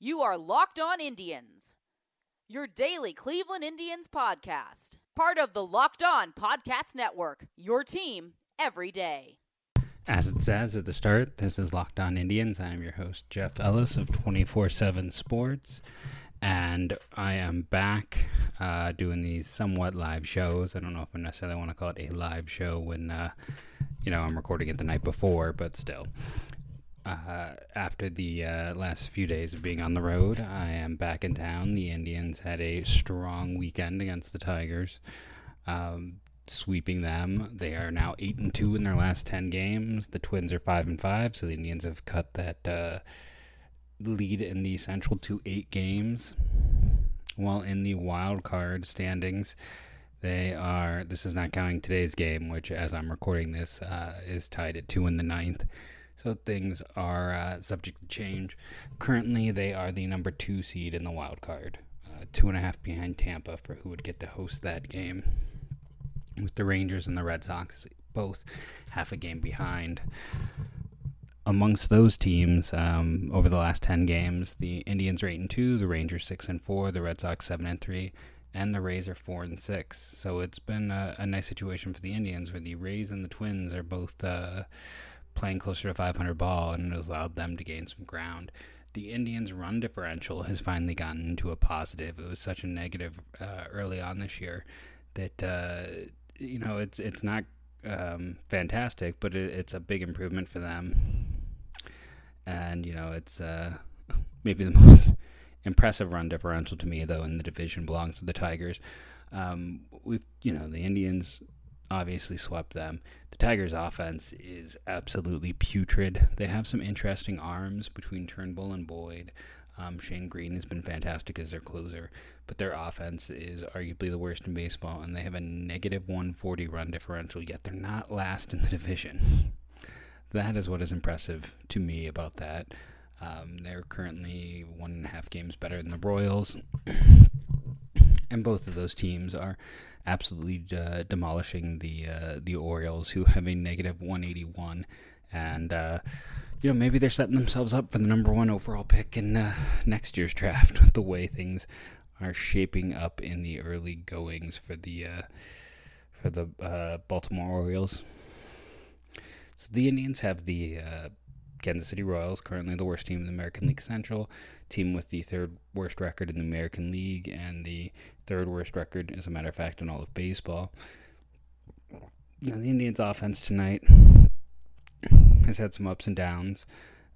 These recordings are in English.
You are Locked On Indians, your daily Cleveland Indians podcast. Part of the Locked On Podcast Network, your team every day. As it says at the start, this is Locked On Indians. I am your host, Jeff Ellis of 24 7 Sports. And I am back uh, doing these somewhat live shows. I don't know if I necessarily want to call it a live show when, uh, you know, I'm recording it the night before, but still. Uh, after the uh, last few days of being on the road, I am back in town. The Indians had a strong weekend against the Tigers, um, sweeping them. They are now eight and two in their last ten games. The Twins are five and five, so the Indians have cut that uh, lead in the Central to eight games. While in the wild card standings, they are. This is not counting today's game, which, as I'm recording this, uh, is tied at two in the ninth. So things are uh, subject to change. Currently, they are the number two seed in the wild card, uh, two and a half behind Tampa for who would get to host that game. With the Rangers and the Red Sox both half a game behind. Amongst those teams, um, over the last ten games, the Indians are eight and two, the Rangers six and four, the Red Sox seven and three, and the Rays are four and six. So it's been a, a nice situation for the Indians, where the Rays and the Twins are both uh, playing closer to 500 ball, and it has allowed them to gain some ground. The Indians' run differential has finally gotten into a positive. It was such a negative uh, early on this year that uh, you know it's it's not um, fantastic, but it, it's a big improvement for them. And you know it's uh, maybe the most impressive run differential to me, though, in the division belongs to the Tigers. Um, we've you know the Indians obviously swept them. Tigers' offense is absolutely putrid. They have some interesting arms between Turnbull and Boyd. Um, Shane Greene has been fantastic as their closer, but their offense is arguably the worst in baseball, and they have a negative 140 run differential, yet they're not last in the division. That is what is impressive to me about that. Um, they're currently one and a half games better than the Royals, and both of those teams are absolutely uh, demolishing the uh, the Orioles, who have a negative 181, and uh, you know maybe they're setting themselves up for the number one overall pick in uh, next year's draft. With the way things are shaping up in the early goings for the uh, for the uh, Baltimore Orioles. So the Indians have the Kansas City Royals, currently the worst team in the American League Central, team with the third worst record in the American League and the third worst record, as a matter of fact, in all of baseball. Now, the Indians' offense tonight has had some ups and downs.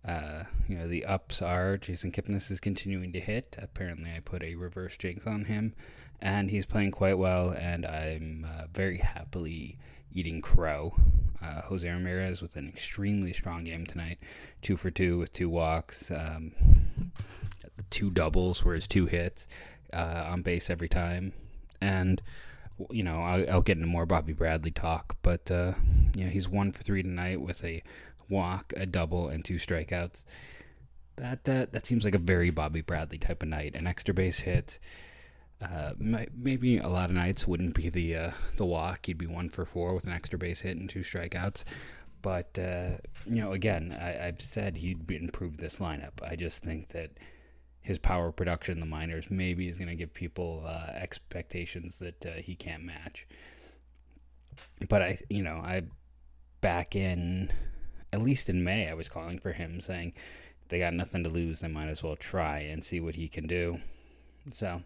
Uh, you know, the ups are Jason Kipnis is continuing to hit. Apparently, I put a reverse jinx on him, and he's playing quite well, and I'm uh, very happily eating crow. Uh, Jose Ramirez with an extremely strong game tonight, two for two with two walks, um, two doubles were his two hits, uh, on base every time, and you know I'll, I'll, get into more Bobby Bradley talk, but uh, you know he's one for three tonight with a walk, a double, and two strikeouts. That that that seems like a very Bobby Bradley type of night. An extra base hit uh, maybe a lot of nights wouldn't be the uh, the walk. He'd be one for four with an extra base hit and two strikeouts. But uh, you know, again, I, have said he'd improve this lineup. I just think that his power production in the minors maybe is going to give people uh, expectations that uh, he can't match. But I, you know, I back in at least in May, I was calling for him, saying they got nothing to lose. They might as well try and see what he can do. So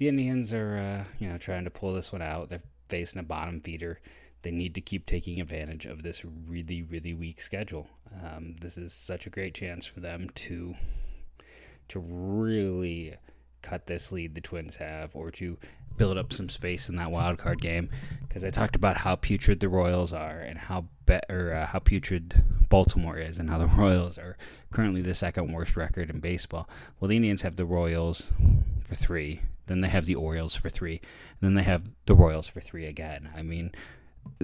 the Indians are, uh, you know, trying to pull this one out. They're facing a bottom feeder. They need to keep taking advantage of this really, really weak schedule. Um, this is such a great chance for them to to really cut this lead the Twins have, or to build up some space in that wild card game. Because I talked about how putrid the Royals are, and how better uh, how putrid Baltimore is, and how the Royals are currently the second worst record in baseball. Well, the Indians have the Royals for three, then they have the Orioles for three. And then they have the Royals for three again. I mean,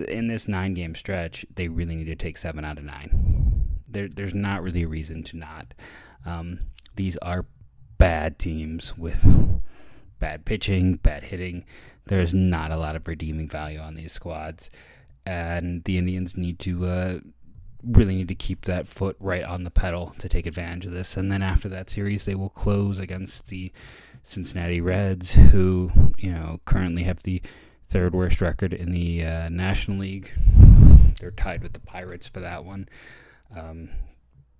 in this nine game stretch, they really need to take seven out of nine. There, there's not really a reason to not. Um, these are bad teams with bad pitching, bad hitting. There's not a lot of redeeming value on these squads. And the Indians need to uh, really need to keep that foot right on the pedal to take advantage of this. And then after that series, they will close against the Cincinnati Reds, who you know currently have the third worst record in the uh, National League. They're tied with the Pirates for that one. Um,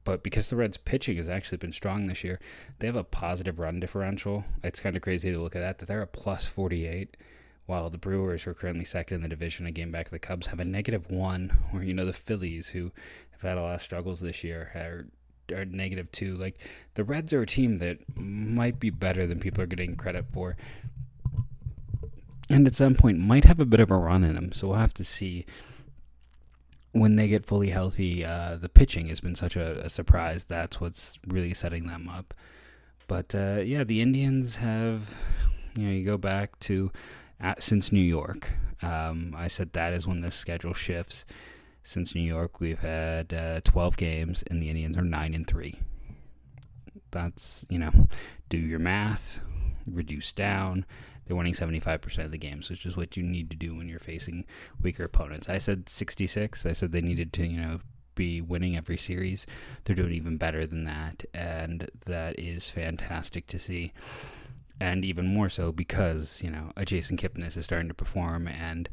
but because the Reds' pitching has actually been strong this year, they have a positive run differential. It's kind of crazy to look at that. That they're a plus 48, while the Brewers, who are currently second in the division, a game back of the Cubs, have a negative one. Or you know the Phillies, who have had a lot of struggles this year, are are negative two. Like the Reds are a team that might be better than people are getting credit for, and at some point might have a bit of a run in them. So we'll have to see when they get fully healthy, uh, the pitching has been such a, a, surprise. That's what's really setting them up. But uh, yeah, the Indians have, you know, you go back to at, since New York. Um, I said that is when the schedule shifts. Since New York, we've had uh, 12 games, and the Indians are nine and three. That's you know, do your math, reduce down they're winning 75% of the games, which is what you need to do when you're facing weaker opponents. I said 66. I said they needed to, you know, be winning every series. They're doing even better than that, and that is fantastic to see. And even more so because, you know, Jason Kipnis is starting to perform and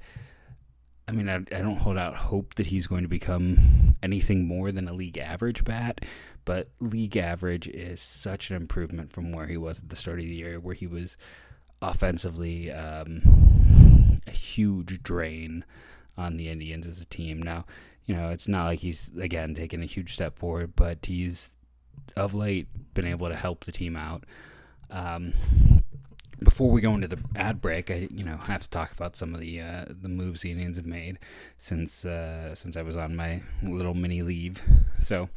I mean, I, I don't hold out hope that he's going to become anything more than a league average bat, but league average is such an improvement from where he was at the start of the year, where he was offensively um, a huge drain on the Indians as a team. Now, you know, it's not like he's again taking a huge step forward, but he's of late been able to help the team out. Um, before we go into the ad break, I you know have to talk about some of the uh, the moves the Indians have made since uh, since I was on my little mini leave. So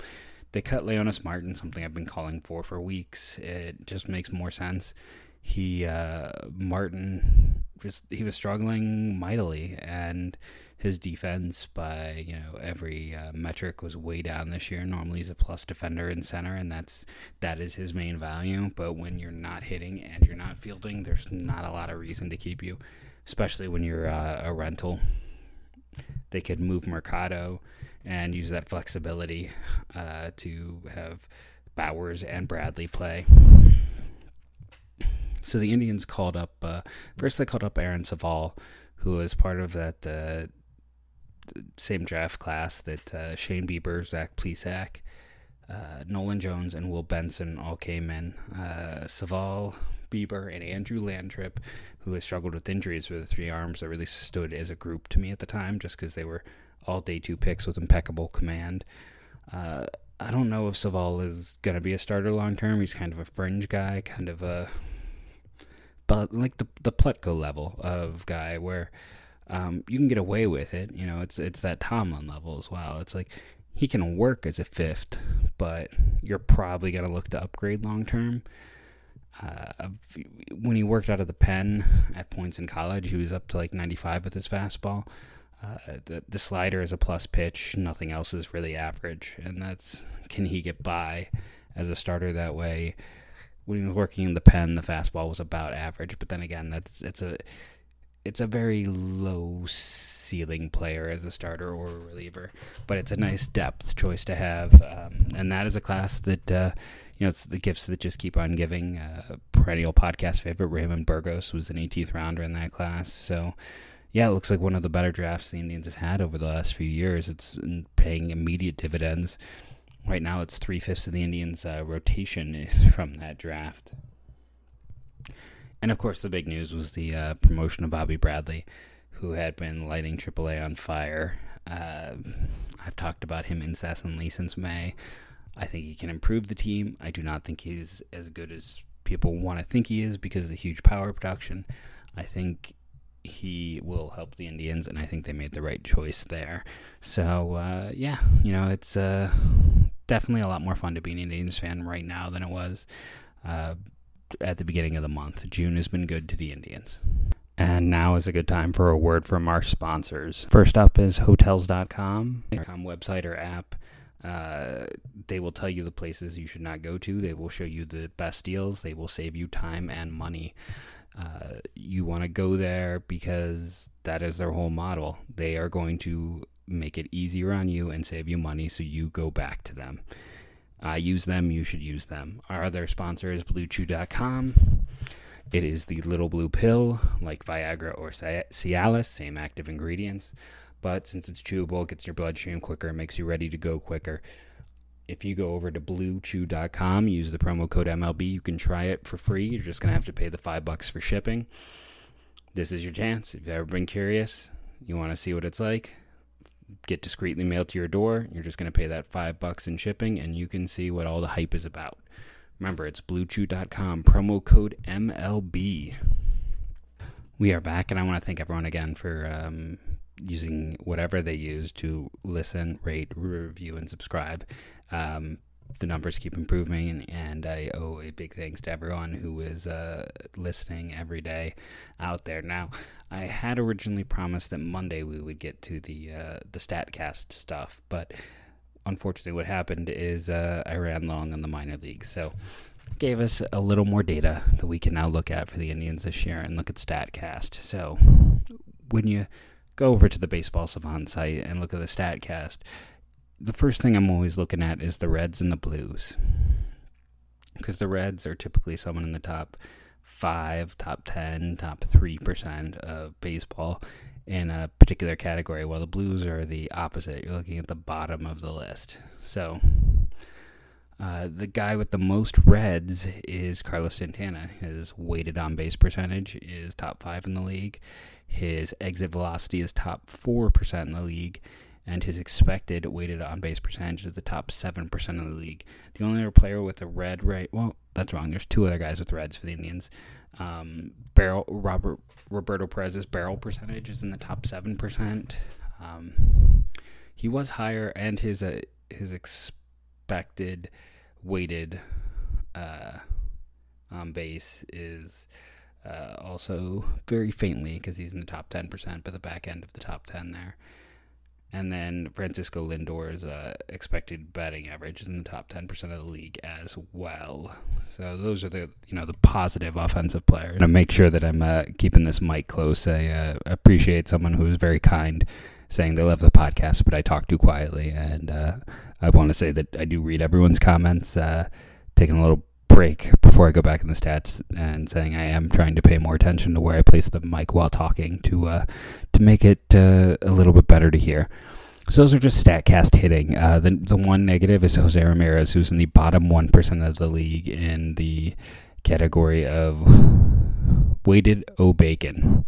they cut Leonys Martin, something I've been calling for for weeks. It just makes more sense he uh, Martin just he was struggling mightily, and his defense by you know every uh, metric was way down this year. Normally he's a plus defender in center, and that's that is his main value. But when you're not hitting and you're not fielding, there's not a lot of reason to keep you, especially when you're uh, a rental. They could move Mercado and use that flexibility uh, to have Bauers and Bradley play. So the Indians called up uh, first. They called up Aaron Civale, who was part of that uh, same draft class that uh, Shane Bieber, Zach Plesac, uh, Nolan Jones, and Will Benson all came in. Uh, Civale, Bieber, and Andrew Lantrip, who has struggled with injuries, the three arms that really stood as a group to me at the time, just because they were all day two picks with impeccable command. Uh, I don't know if Civale is going to be a starter long term. He's kind of a fringe guy, kind of a but like the the Plutko level of guy where um, you can get away with it. You know, it's it's that Tomlin level as well. It's like he can work as a fifth, but you're probably gonna look to upgrade long term. Uh, when he worked out of the pen at points in college, he was up to like 95 with his fastball. Uh, the, the slider is a plus pitch. Nothing else is really average, and that's can he get by as a starter that way? when he was working in the pen, the fastball was about average. But then again, that's it's a it's a very low ceiling player as a starter or a reliever. But it's a nice depth choice to have, um, and that is a class that. Uh, you know, it's the gifts that just keep on giving. Uh, perennial podcast favorite Raymond Burgos was an 18th rounder in that class. So, yeah, it looks like one of the better drafts the Indians have had over the last few years. It's paying immediate dividends right now it's three fifths of the Indians' uh, rotation is from that draft. And of course, the big news was the uh, promotion of Bobby Bradley, who had been lighting AAA on fire. Uh, I've talked about him incessantly since May. I think he can improve the team. I do not think he's as good as people want to think he is because of the huge power production. I think he will help the Indians, and I think they made the right choice there. So, uh, yeah, you know, it's uh, definitely a lot more fun to be an Indians fan right now than it was uh, at the beginning of the month. June has been good to the Indians. And now is a good time for a word from our sponsors. First up is Hotels.com, website or app. Uh, they will tell you the places you should not go to. They will show you the best deals. They will save you time and money. Uh, you want to go there because that is their whole model. They are going to make it easier on you and save you money so you go back to them. Uh, use them, you should use them. Our other sponsor is BlueChew.com. It is the little blue pill, like Viagra or Cialis, same active ingredients. But since it's chewable, it gets your bloodstream quicker, makes you ready to go quicker. If you go over to bluechew.com, use the promo code MLB, you can try it for free. You're just going to have to pay the five bucks for shipping. This is your chance. If you've ever been curious, you want to see what it's like, get discreetly mailed to your door. You're just going to pay that five bucks in shipping, and you can see what all the hype is about. Remember, it's bluechew.com, promo code MLB. We are back, and I want to thank everyone again for um, using whatever they use to listen, rate, review, and subscribe. Um, the numbers keep improving, and, I owe a big thanks to everyone who is uh, listening every day out there. Now, I had originally promised that Monday we would get to the uh, the Statcast stuff, but unfortunately, what happened is uh, I ran long on the minor leagues, so gave us a little more data that we can now look at for the Indians this year and look at Statcast. So when you go over to the Baseball Savant site and look at the Statcast, the first thing I'm always looking at is the Reds and the Blues. Because the Reds are typically someone in the top five, top 10, top 3% of baseball in a particular category, while the Blues are the opposite. You're looking at the bottom of the list. So, uh, the guy with the most Reds is Carlos Santana. His weighted on base percentage is top five in the league. His exit velocity is top 4% in the league and his expected weighted on base percentage is the top 7% of the league. The only other player with a red right, well, that's wrong. There's two other guys with reds for the Indians. Um, barrel Robert Roberto Perez's barrel percentage is in the top 7%. Um, he was higher and his uh, his expected weighted uh, on base is uh, also very faintly because he's in the top 10%, but the back end of the top 10 there. And then Francisco Lindor's uh, expected batting average is in the top 10% of the league as well. So those are the you know the positive offensive players. To make sure that I'm uh, keeping this mic close, I uh, appreciate someone who is very kind, saying they love the podcast, but I talk too quietly. And uh, I want to say that I do read everyone's comments. Uh, taking a little break before I go back in the stats and saying I am trying to pay more attention to where I place the mic while talking to uh, to make it uh, a little bit better to hear. So those are just Statcast hitting. Uh, the the one negative is Jose Ramirez, who's in the bottom one percent of the league in the category of weighted O bacon.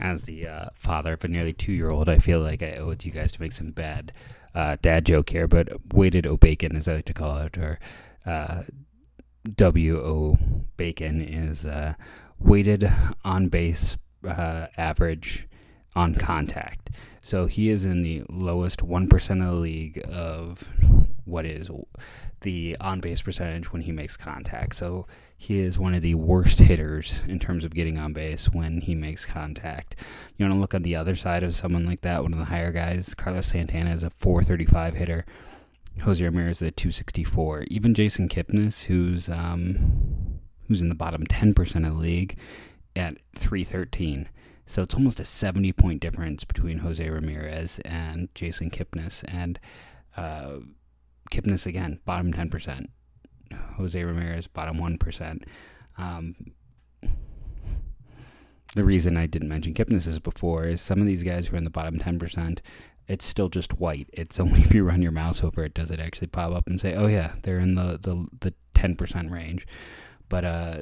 As the uh, father of a nearly two year old, I feel like I owe it to you guys to make some bad uh, dad joke here, but weighted O bacon, as I like to call it, or uh, WO Bacon is uh, weighted on base uh, average on contact. So he is in the lowest 1% of the league of what is the on base percentage when he makes contact. So he is one of the worst hitters in terms of getting on base when he makes contact. You want to look on the other side of someone like that, one of the higher guys. Carlos Santana is a 435 hitter. Jose Ramirez at 264. Even Jason Kipnis, who's um, who's in the bottom 10% of the league, at 313. So it's almost a 70 point difference between Jose Ramirez and Jason Kipnis. And uh, Kipnis, again, bottom 10%. Jose Ramirez, bottom 1%. Um, the reason I didn't mention Kipnis is before is some of these guys who are in the bottom 10%, it's still just white. It's only if you run your mouse over it does it actually pop up and say, "Oh yeah, they're in the the the ten percent range." But uh,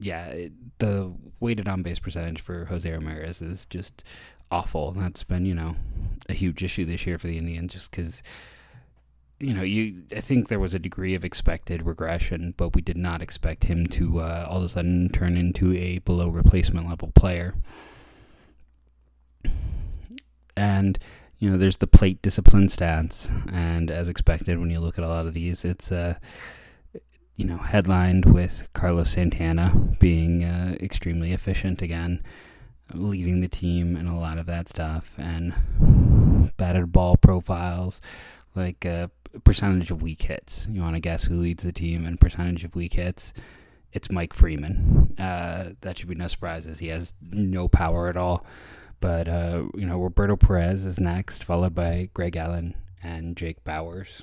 yeah, it, the weighted on base percentage for Jose Ramirez is just awful. That's been you know a huge issue this year for the Indians, just because you know you I think there was a degree of expected regression, but we did not expect him to uh, all of a sudden turn into a below replacement level player. And you know, there's the plate discipline stats, and as expected, when you look at a lot of these, it's uh, you know, headlined with Carlos Santana being uh, extremely efficient again, leading the team and a lot of that stuff, and batted ball profiles, like uh, percentage of weak hits. You want to guess who leads the team and percentage of weak hits? It's Mike Freeman. Uh, that should be no surprise, as he has no power at all But uh, you know, Roberto Perez is next, followed by Greg Allen and Jake Bauers.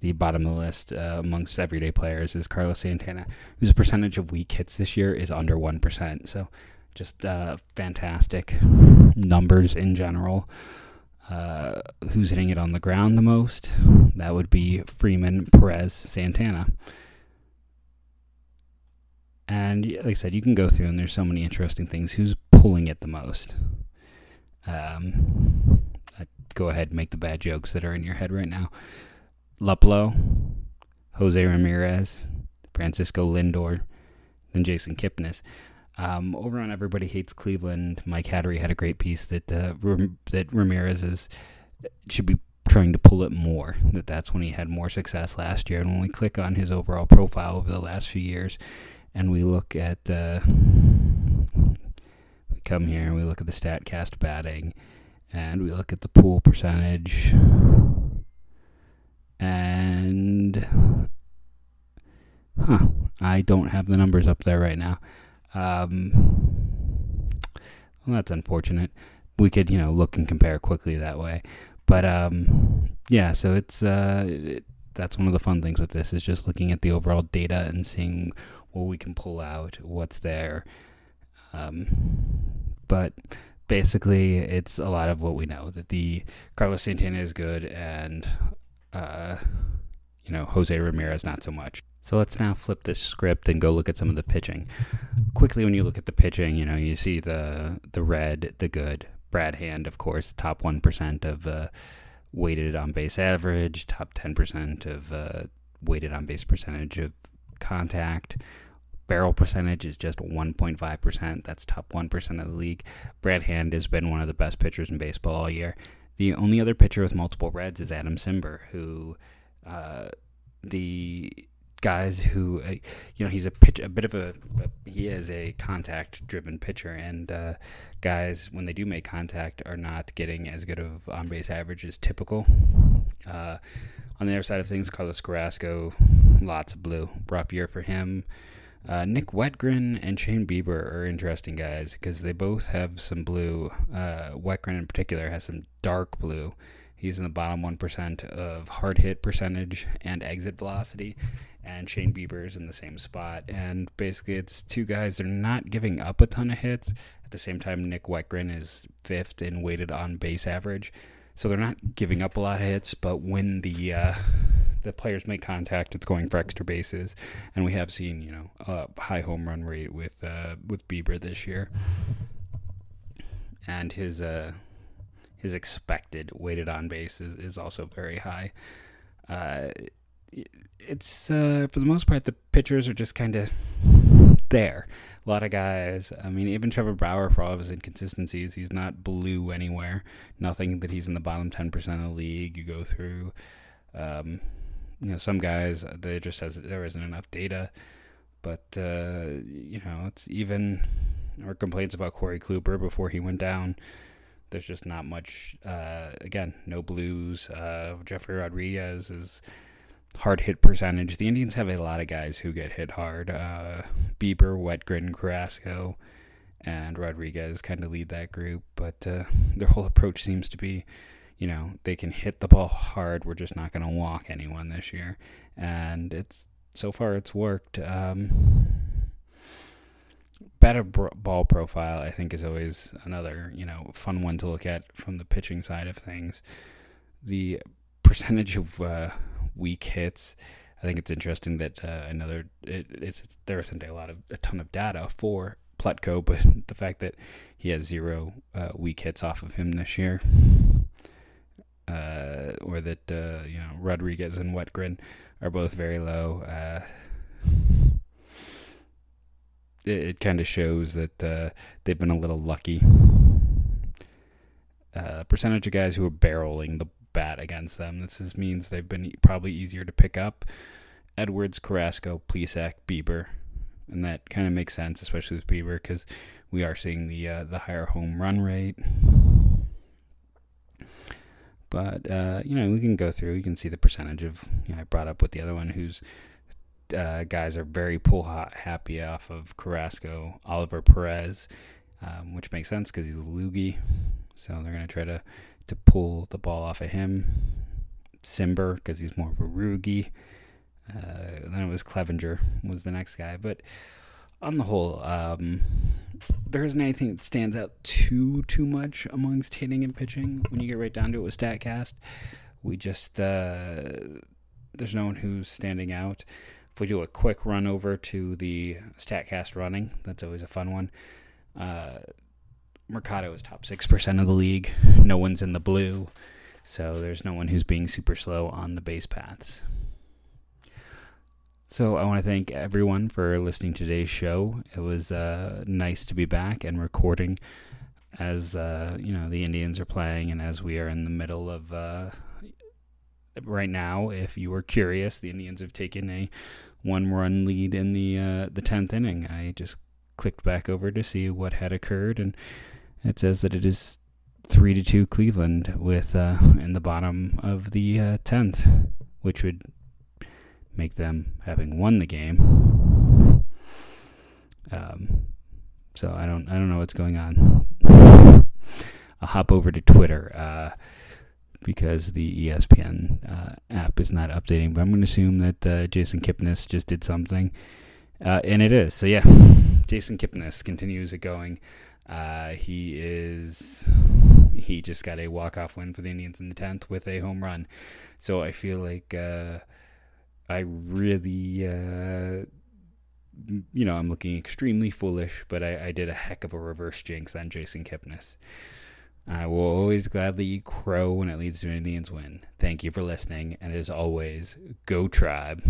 The bottom of the list uh, amongst everyday players is Carlos Santana, whose percentage of weak hits this year is under one percent. So, just uh, fantastic numbers in general. Uh, who's hitting it on the ground the most? That would be Freeman, Perez, Santana. And like I said, you can go through and there's so many interesting things. Who's pulling it the most? Um, go ahead and make the bad jokes that are in your head right now. Luplow, Jose Ramirez, Francisco Lindor, then Jason Kipnis. Um, over on Everybody Hates Cleveland, Mike Hattery had a great piece that uh, that Ramirez is should be trying to pull it more. That that's when he had more success last year. And when we click on his overall profile over the last few years, and we look at uh, come here and we look at the Statcast batting, and we look at the pool percentage, and huh, I don't have the numbers up there right now. Um, well, that's unfortunate. We could, you know, look and compare quickly that way. But um, yeah, so it's uh, it, that's one of the fun things with this is just looking at the overall data and seeing what we can pull out, what's there. Um, but basically, it's a lot of what we know that the Carlos Santana is good and uh, you know Jose Ramirez not so much. So let's now flip this script and go look at some of the pitching. Quickly, when you look at the pitching, you know you see the the red, the good. Brad Hand, of course, top one percent of uh, weighted on base average, top ten percent of uh, weighted on base percentage of contact. Barrel percentage is just 1.5%. That's top 1% of the league. Brad Hand has been one of the best pitchers in baseball all year. The only other pitcher with multiple reds is Adam Cimber, who uh, the guys who uh, you know he's a pitch a bit of a, a he is a contact driven pitcher and uh, guys when they do make contact are not getting as good of on base average as typical uh, on the other side of things Carlos Carrasco lots of blue rough year for him uh, Nick Wittgren and Shane Bieber are interesting guys because they both have some blue uh, Wittgren in particular has some dark blue He's in the bottom 1% of hard hit percentage and exit velocity and Shane Bieber's in the same spot. And basically, it's two guys that are not giving up a ton of hits. At the same time, Nick Wittgren is fifth in weighted on base average. So they're not giving up a lot of hits, but when the uh, the players make contact, it's going for extra bases, and we have seen you know a high home run rate with uh, with Bieber this year, and his uh, his expected weighted on base is, is also very high. Uh, it's uh, for the most part the pitchers are just kind of there. A lot of guys. I mean, even Trevor Bauer, for all of his inconsistencies, he's not blue anywhere. Nothing that he's in the bottom ten percent of the league. You go through, um, you know, some guys they just has there isn't enough data. But uh, you know, it's even our complaints about Corey Kluber before he went down. There's just not much. Uh, again, no blues. Uh, Jefry Rodriguez is hard hit percentage. The Indians have a lot of guys who get hit hard. Uh, Bieber, Wittgren, Carrasco, and Rodriguez kind of lead that group. But uh, their whole approach seems to be, you know, they can hit the ball hard. We're just not going to walk anyone this year, and it's so far it's worked. Um, better ball profile, I think, is always another you know fun one to look at from the pitching side of things. The percentage of uh, weak hits. I think it's interesting that uh, another it, it's, it's, there isn't a lot of a ton of data for Plutko, but the fact that he has zero uh, weak hits off of him this year, uh, or that uh, you know Rodriguez and Wittgren are both very low. Uh, it, it kind of shows that uh, they've been a little lucky. percentage of guys who are barreling the bat against them. This is, means they've been probably easier to pick up. Edwards, Carrasco, Plesac, Bieber, and that kind of makes sense, especially with Bieber, because we are seeing the uh, the higher home run rate. But uh, you know, we can go through. You can see the percentage of. You know, I brought up with the other one, who's uh, guys are very pull happy off of Carrasco, Oliver Perez. um, which makes sense because he's a loogie. So they're going to try to to pull the ball off of him. Cimber because he's more of a roogie. Uh, then it was Clevinger was the next guy, but on the whole, um, there isn't anything that stands out too too much amongst hitting and pitching when you get right down to it with Statcast. We just uh, there's no one who's standing out. If we do a quick run over to the Statcast running, that's always a fun one. Uh, Mercado is top six percent of the league. No one's in the blue, so there's no one who's being super slow on the base paths. So I want to thank everyone for listening to today's show. It was uh, nice to be back and recording as uh, you know the Indians are playing, and as we are in the middle of uh, right now. If you were curious, the Indians have taken a one-run lead in the uh, the tenth inning. I just clicked back over to see what had occurred, and it says that it is three to two Cleveland with uh, in the bottom of the uh, tenth, which would make them having won the game. Um, so I don't I don't know what's going on. I'll hop over to Twitter uh, because the ESPN uh, app is not updating. But I'm going to assume that uh, Jason Kipnis just did something, uh, and it is. So yeah, Jason Kipnis continues it going. Uh, he is he just got a walk off win for the Indians in the tenth with a home run. So I feel like uh, I really, uh, you know, I'm looking extremely foolish, but I, I, did a heck of a reverse jinx on Jason Kipnis. I will always gladly crow when it leads to an Indians win. Thank you for listening, and as always, go tribe.